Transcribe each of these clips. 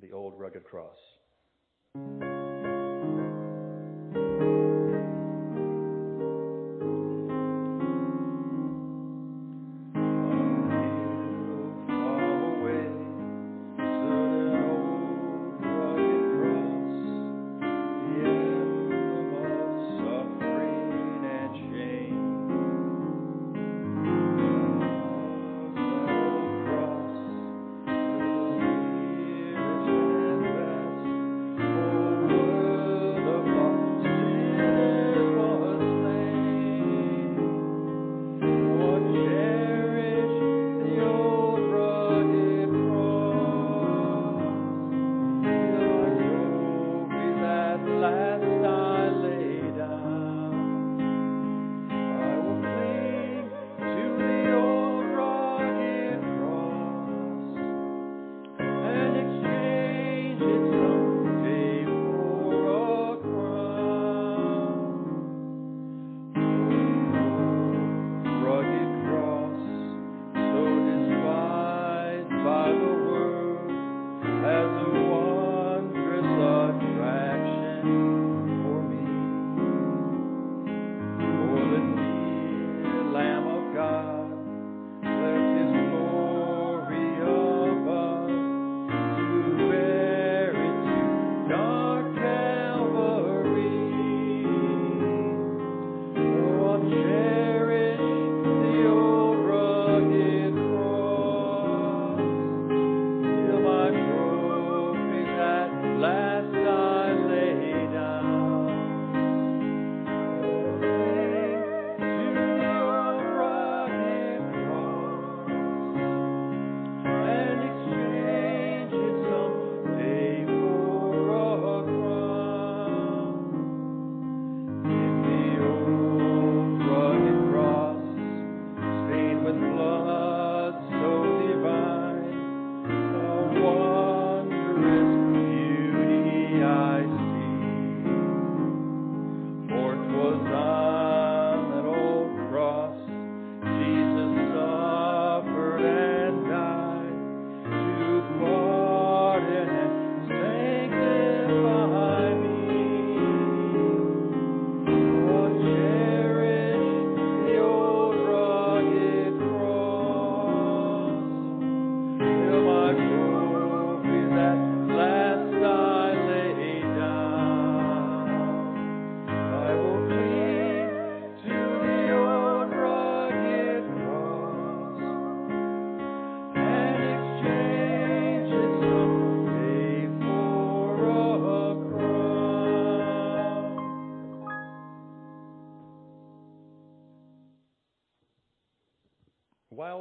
the old rugged cross.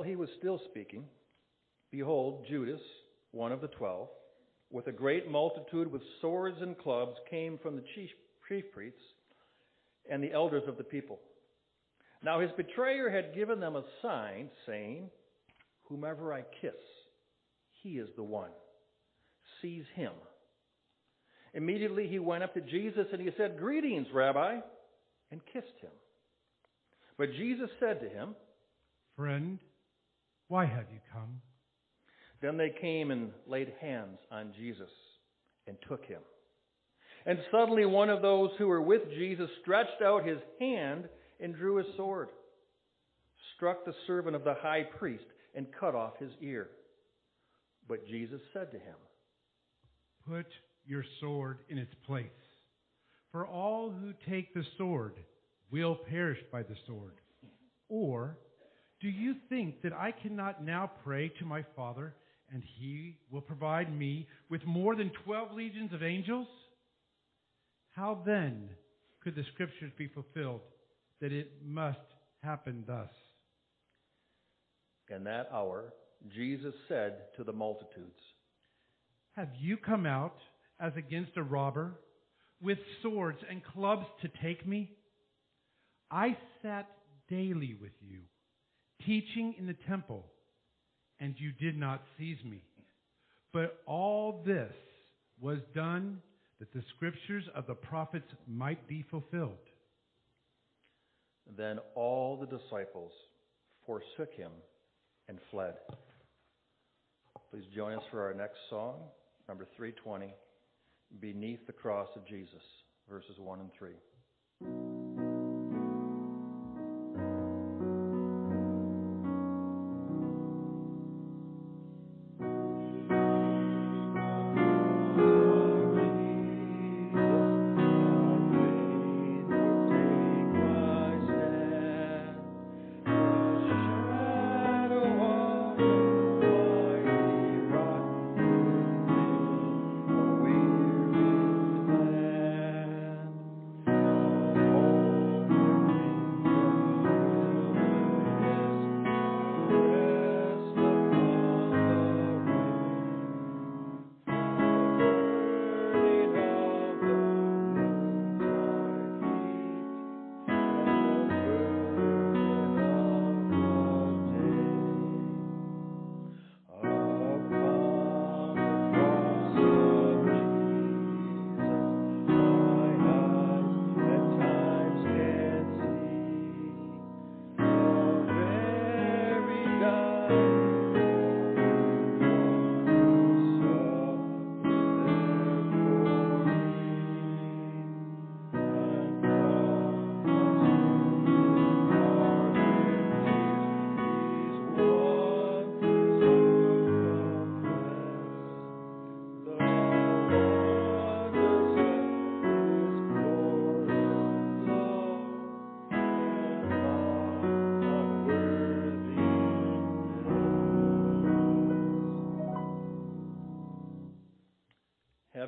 He was still speaking, behold, Judas, one of the twelve, with a great multitude with swords and clubs, came from the chief, chief priests and the elders of the people. Now his betrayer had given them a sign, saying, Whomever I kiss, he is the one. Seize him. Immediately he went up to Jesus and he said, Greetings, Rabbi, and kissed him. But Jesus said to him, Friend, why have you come? Then they came and laid hands on Jesus and took him. And suddenly one of those who were with Jesus stretched out his hand and drew his sword, struck the servant of the high priest, and cut off his ear. But Jesus said to him, Put your sword in its place. For all who take the sword will perish by the sword. Or do you think that I cannot now pray to my Father, and he will provide me with more than twelve legions of angels? How then could the scriptures be fulfilled that it must happen thus? In that hour, Jesus said to the multitudes, Have you come out as against a robber with swords and clubs to take me? I sat daily with you, teaching in the temple, and you did not seize me. But all this was done that the scriptures of the prophets might be fulfilled. Then all the disciples forsook him and fled. Please join us for our next song, number 320, Beneath the Cross of Jesus, verses 1 and 3.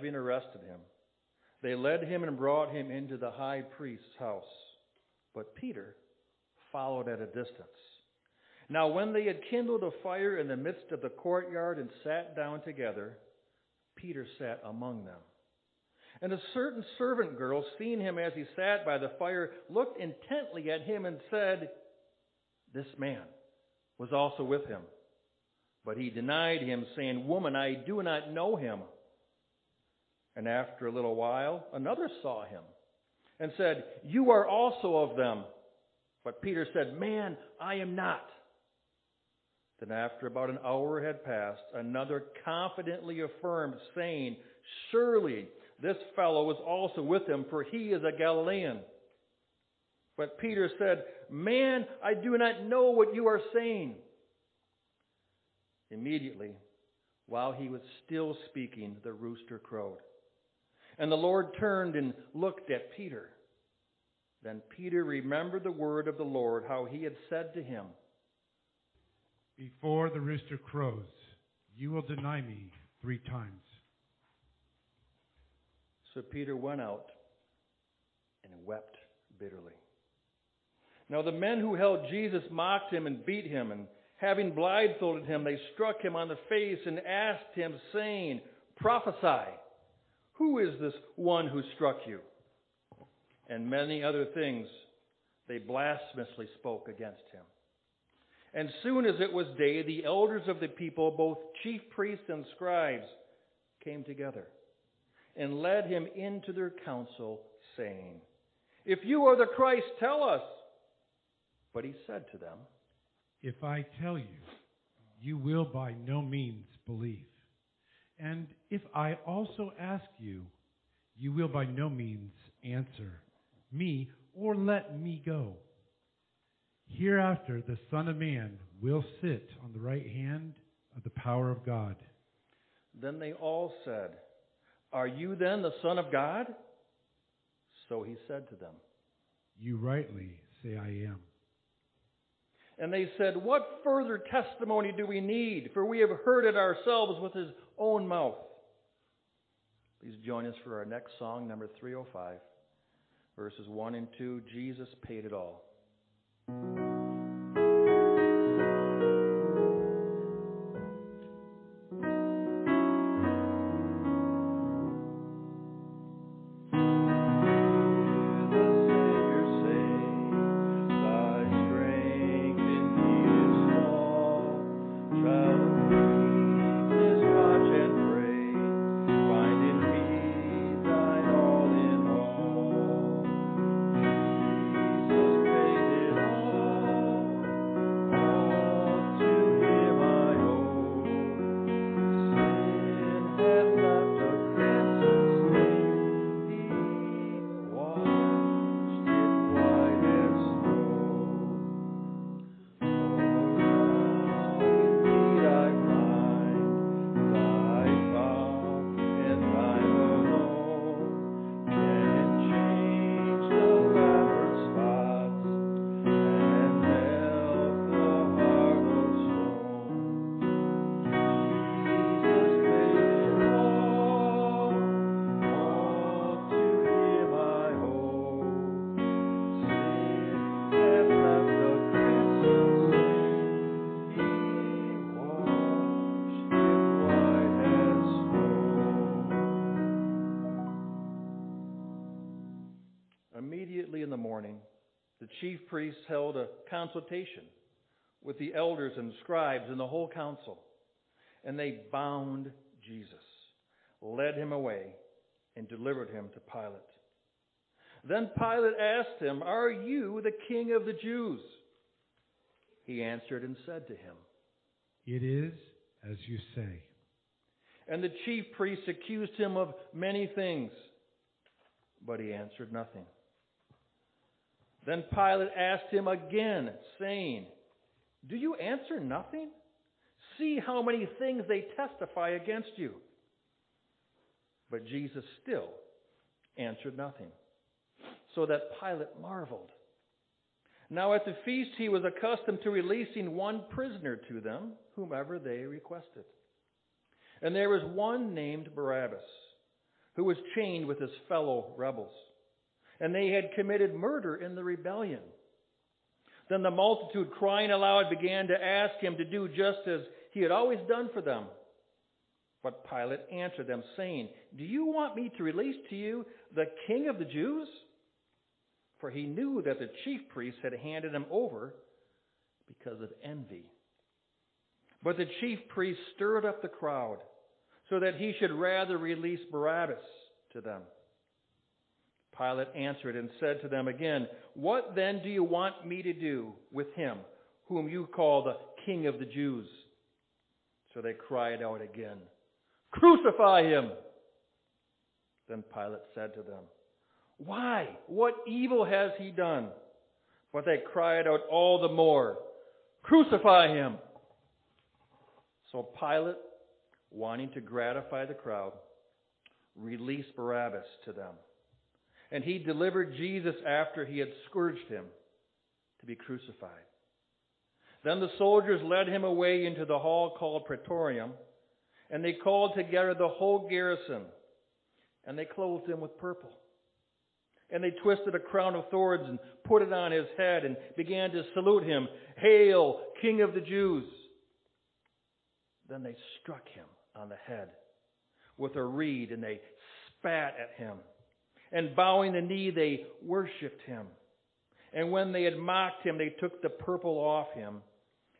Having arrested him, they led him and brought him into the high priest's house. But Peter followed at a distance. Now, when they had kindled a fire in the midst of the courtyard and sat down together, Peter sat among them. And a certain servant girl, seeing him as he sat by the fire, looked intently at him and said, This man was also with him. But he denied him, saying, Woman, I do not know him. And after a little while, another saw him and said, You are also of them. But Peter said, Man, I am not. Then, after about an hour had passed, another confidently affirmed, saying, Surely this fellow was also with him, for he is a Galilean. But Peter said, Man, I do not know what you are saying. Immediately, while he was still speaking, the rooster crowed. And the Lord turned and looked at Peter. Then Peter remembered the word of the Lord, how he had said to him, Before the rooster crows, you will deny me three times. So Peter went out and wept bitterly. Now the men who held Jesus mocked him and beat him, and having blindfolded him, they struck him on the face and asked him, saying, Prophesy. Who is this one who struck you? And many other things they blasphemously spoke against him. And soon as it was day, the elders of the people, both chief priests and scribes, came together and led him into their council, saying, If you are the Christ, tell us. But he said to them, If I tell you, you will by no means believe. And if I also ask you, you will by no means answer me or let me go. Hereafter the Son of Man will sit on the right hand of the power of God. Then they all said, Are you then the Son of God? So he said to them, You rightly say I am. And they said, What further testimony do we need? For we have heard it ourselves with his own mouth. Please join us for our next song, number 305, verses 1 and 2. Jesus paid it all. Morning, the chief priests held a consultation with the elders and scribes and the whole council, and they bound Jesus, led him away, and delivered him to Pilate. Then Pilate asked him, Are you the king of the Jews? He answered and said to him, It is as you say. And the chief priests accused him of many things, but he answered nothing. Then Pilate asked him again, saying, Do you answer nothing? See how many things they testify against you. But Jesus still answered nothing, so that Pilate marveled. Now at the feast he was accustomed to releasing one prisoner to them, whomever they requested. And there was one named Barabbas, who was chained with his fellow rebels. And they had committed murder in the rebellion. Then the multitude, crying aloud, began to ask him to do just as he had always done for them. But Pilate answered them, saying, Do you want me to release to you the king of the Jews? For he knew that the chief priests had handed him over because of envy. But the chief priests stirred up the crowd so that he should rather release Barabbas to them. Pilate answered and said to them again, What then do you want me to do with him, whom you call the King of the Jews? So they cried out again, Crucify him! Then Pilate said to them, Why? What evil has he done? But they cried out all the more, Crucify him! So Pilate, wanting to gratify the crowd, released Barabbas to them. And he delivered Jesus after he had scourged him to be crucified. Then the soldiers led him away into the hall called Praetorium, and they called together the whole garrison, and they clothed him with purple. And they twisted a crown of thorns and put it on his head and began to salute him, Hail, King of the Jews! Then they struck him on the head with a reed, and they spat at him. And bowing the knee, they worshipped him. And when they had mocked him, they took the purple off him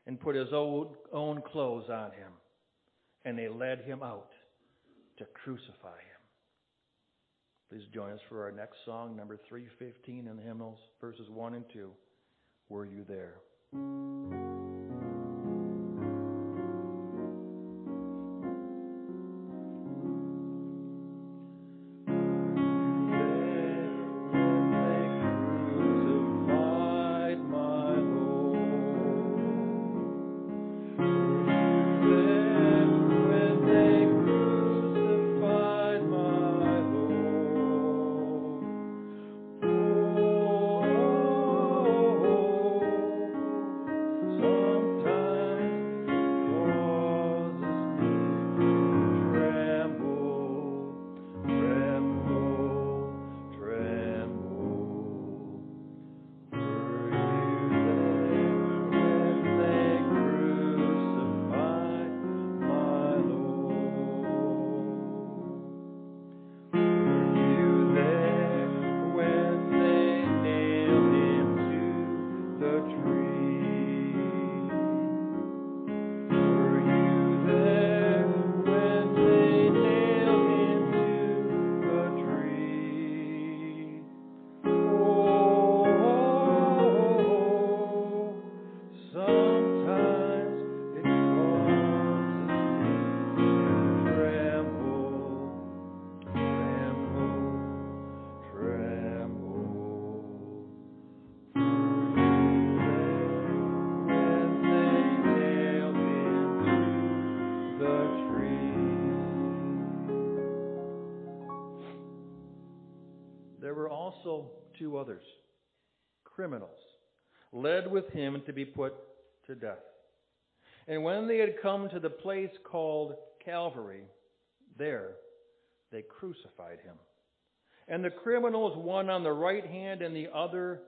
and put his own clothes on him. And they led him out to crucify him. Please join us for our next song, number 315 in the hymnals, verses 1 and 2. Were you there? With him to be put to death. And when they had come to the place called Calvary, there they crucified him. And the criminals, one on the right hand and the other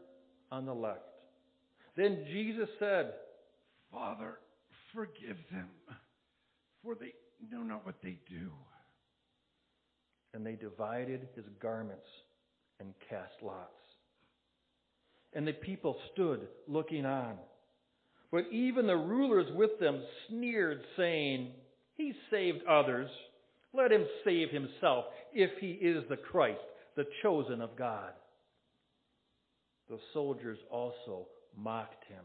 on the left. Then Jesus said, Father, forgive them, for they know not what they do. And they divided his garments and cast lots. And the people stood looking on. But even the rulers with them sneered, saying, He saved others. Let him save himself if he is the Christ, the chosen of God. The soldiers also mocked him,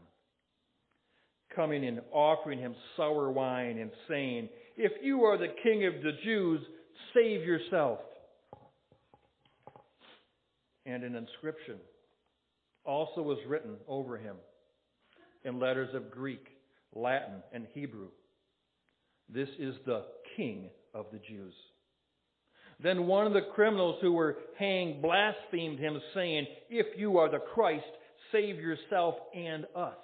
coming and offering him sour wine and saying, If you are the king of the Jews, save yourself. And an inscription also was written over him in letters of Greek, Latin, and Hebrew. This is the King of the Jews. Then one of the criminals who were hanged blasphemed him, saying, If you are the Christ, save yourself and us.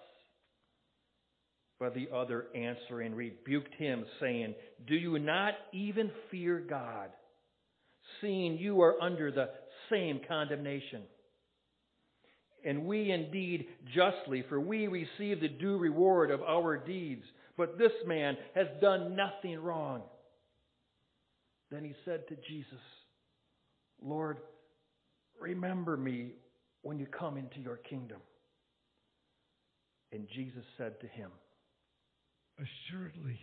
But the other answering rebuked him, saying, Do you not even fear God, seeing you are under the same condemnation? And we indeed justly, for we receive the due reward of our deeds. But this man has done nothing wrong. Then he said to Jesus, Lord, remember me when you come into your kingdom. And Jesus said to him, Assuredly,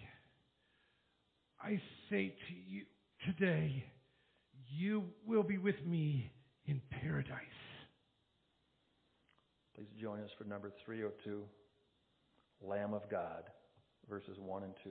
I say to you today, you will be with me in paradise. Please join us for number 302, Lamb of God, verses 1 and 2.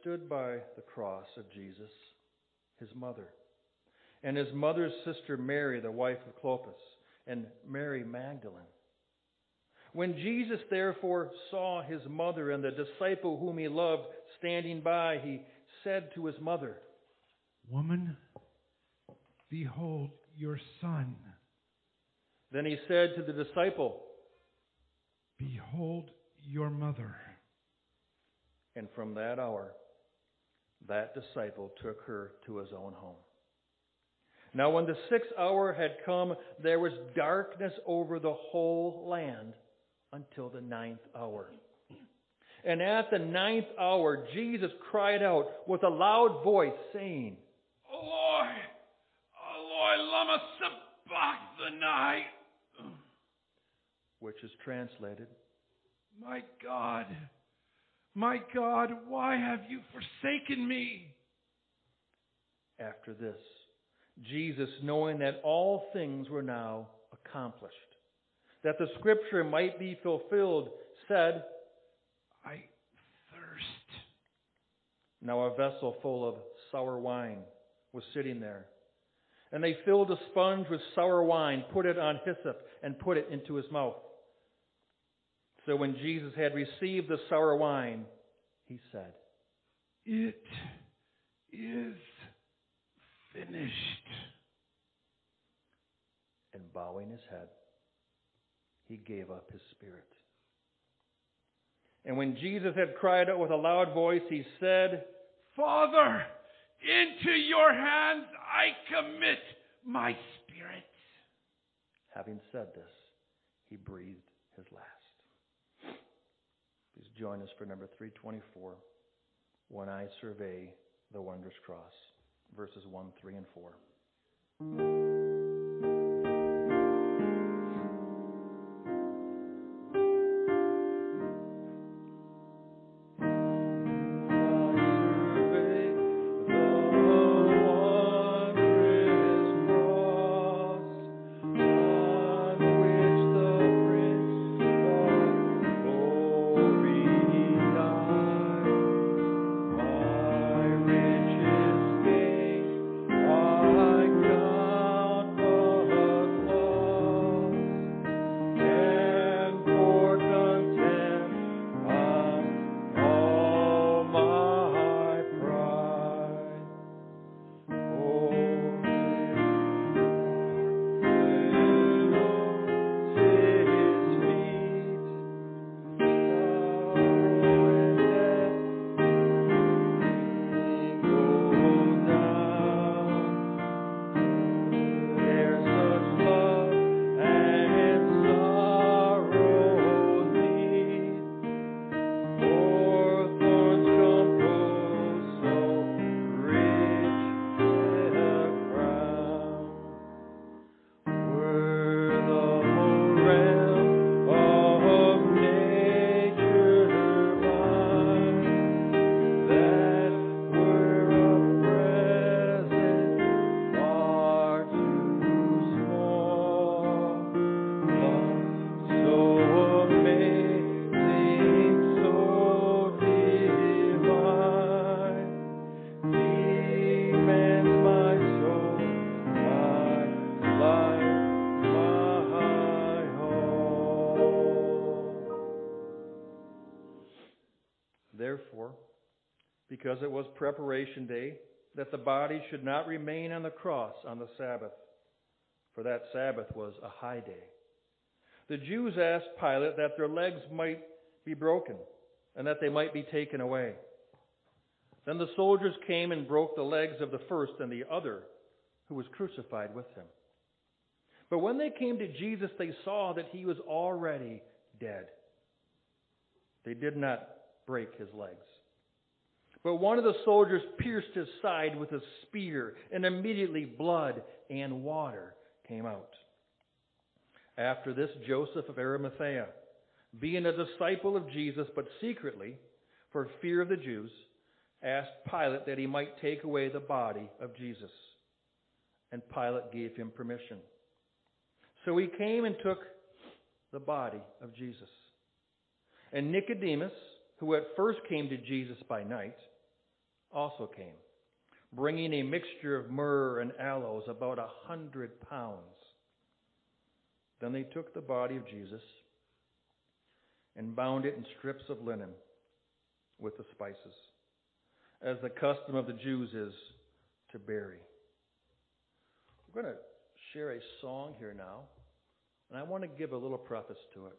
Stood by the cross of Jesus his mother, and his mother's sister Mary, the wife of Clopas, and Mary Magdalene. When Jesus therefore saw his mother and the disciple whom he loved standing by, he said to his mother, Woman, behold your son. Then he said to the disciple, Behold your mother. And from that hour, that disciple took her to his own home. Now, when the sixth hour had come, there was darkness over the whole land until the ninth hour. And at the ninth hour, Jesus cried out with a loud voice, saying, Eloi, Eloi, lama sabachthani, which is translated, My God, my God, why have you forsaken me? After this, Jesus, knowing that all things were now accomplished, that the scripture might be fulfilled, said, I thirst. Now a vessel full of sour wine was sitting there. And they filled a sponge with sour wine, put it on hyssop, and put it into his mouth. So when Jesus had received the sour wine, he said, It is finished. And bowing his head, he gave up his spirit. And when Jesus had cried out with a loud voice, he said, Father, into your hands I commit my spirit. Having said this, he breathed his last. Join us for number 324 When I Survey the Wondrous Cross, verses 1, 3, and 4. Because it was preparation day, that the body should not remain on the cross on the Sabbath, for that Sabbath was a high day. The Jews asked Pilate that their legs might be broken and that they might be taken away. Then the soldiers came and broke the legs of the first and the other who was crucified with him. But when they came to Jesus, they saw that he was already dead. They did not break his legs. But one of the soldiers pierced his side with a spear, and immediately blood and water came out. After this, Joseph of Arimathea, being a disciple of Jesus, but secretly, for fear of the Jews, asked Pilate that he might take away the body of Jesus. And Pilate gave him permission. So he came and took the body of Jesus. And Nicodemus, who at first came to Jesus by night, also came, bringing a mixture of myrrh and aloes, about a hundred pounds. Then they took the body of Jesus and bound it in strips of linen with the spices, as the custom of the Jews is to bury. We're going to share a song here now, and I want to give a little preface to it.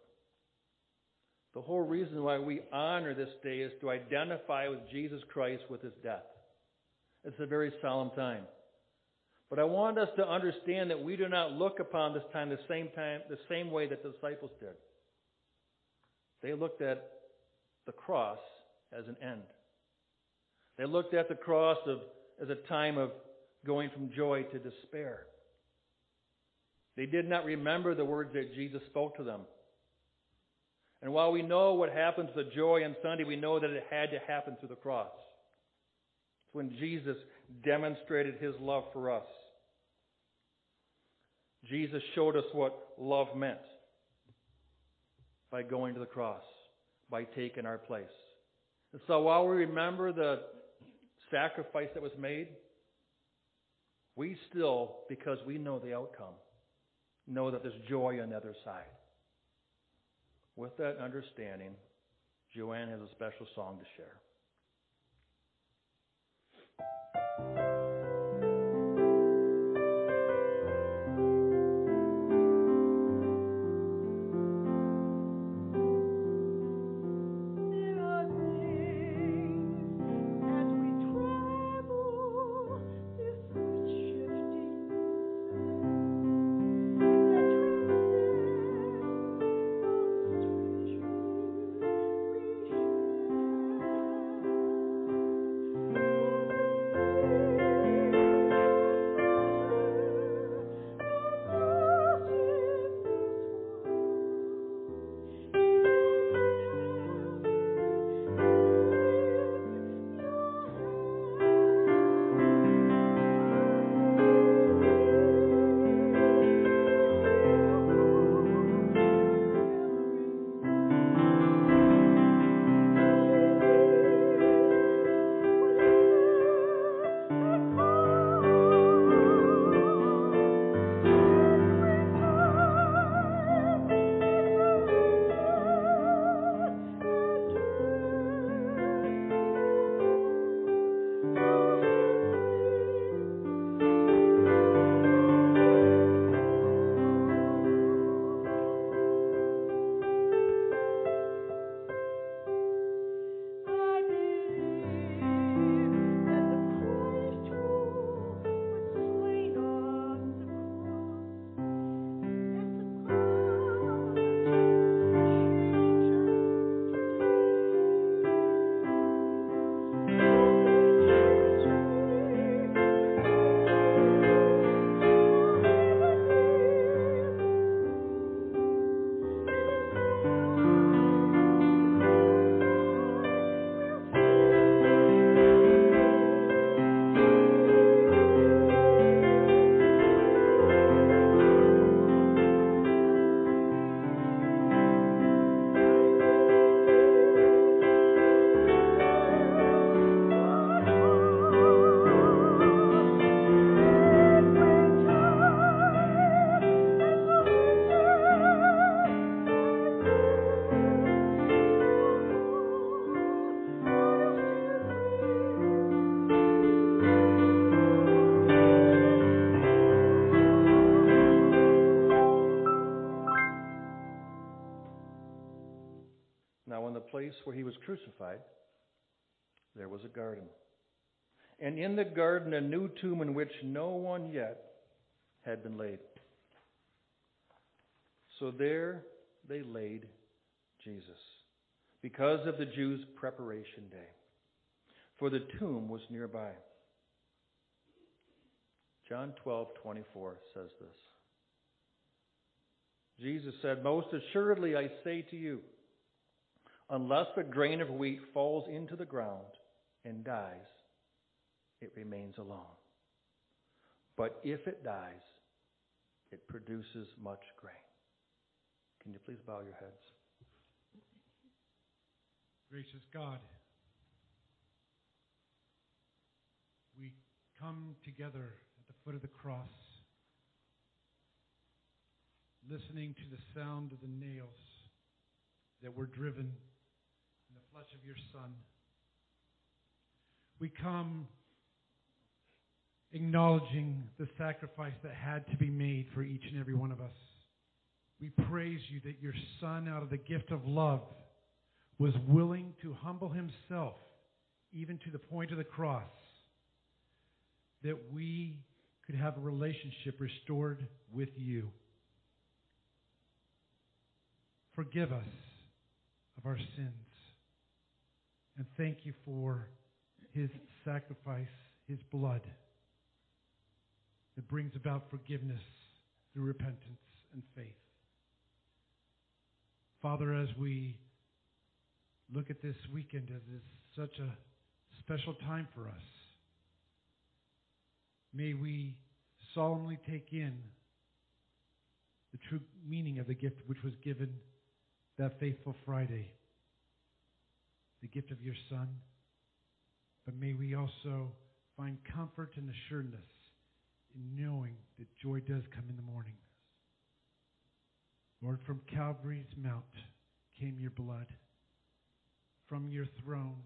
The whole reason why we honor this day is to identify with Jesus Christ with his death. It's a very solemn time. But I want us to understand that we do not look upon this time the same time the same way that the disciples did. They looked at the cross as an end. They looked at the cross of, as a time of going from joy to despair. They did not remember the words that Jesus spoke to them and while we know what happened to the joy on Sunday, we know that it had to happen through the cross. It's when Jesus demonstrated his love for us. Jesus showed us what love meant by going to the cross, by taking our place. And so while we remember the sacrifice that was made, we still, because we know the outcome, know that there's joy on the other side. With that understanding, Joanne has a special song to share. Place where he was crucified, there was a garden. And in the garden, a new tomb in which no one yet had been laid. So there they laid Jesus because of the Jews' preparation day. For the tomb was nearby. John 12:24 says this. Jesus said, "Most assuredly I say to you, unless a grain of wheat falls into the ground and dies, it remains alone. But if it dies, it produces much grain." Can you please bow your heads? Gracious God, we come together at the foot of the cross, listening to the sound of the nails that were driven in the flesh of your Son. We come acknowledging the sacrifice that had to be made for each and every one of us. We praise you that your Son, out of the gift of love, was willing to humble himself even to the point of the cross that we could have a relationship restored with you. Forgive us of our sins. And thank you for his sacrifice, his blood, that brings about forgiveness through repentance and faith. Father, as we look at this weekend as is such a special time for us. May we solemnly take in the true meaning of the gift which was given that faithful Friday, the gift of your Son. But may we also find comfort and assuredness in knowing that joy does come in the morning. Lord, from Calvary's Mount came your blood from your throne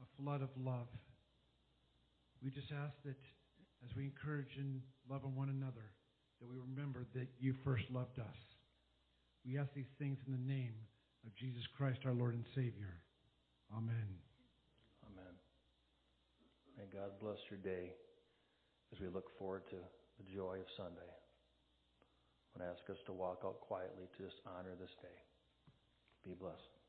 a flood of love. We just ask that as we encourage and love on one another, that we remember that you first loved us. We ask these things in the name of Jesus Christ, our Lord and Savior. Amen. Amen. May God bless your day as we look forward to the joy of Sunday. To ask us to walk out quietly to just honor this day. Be blessed.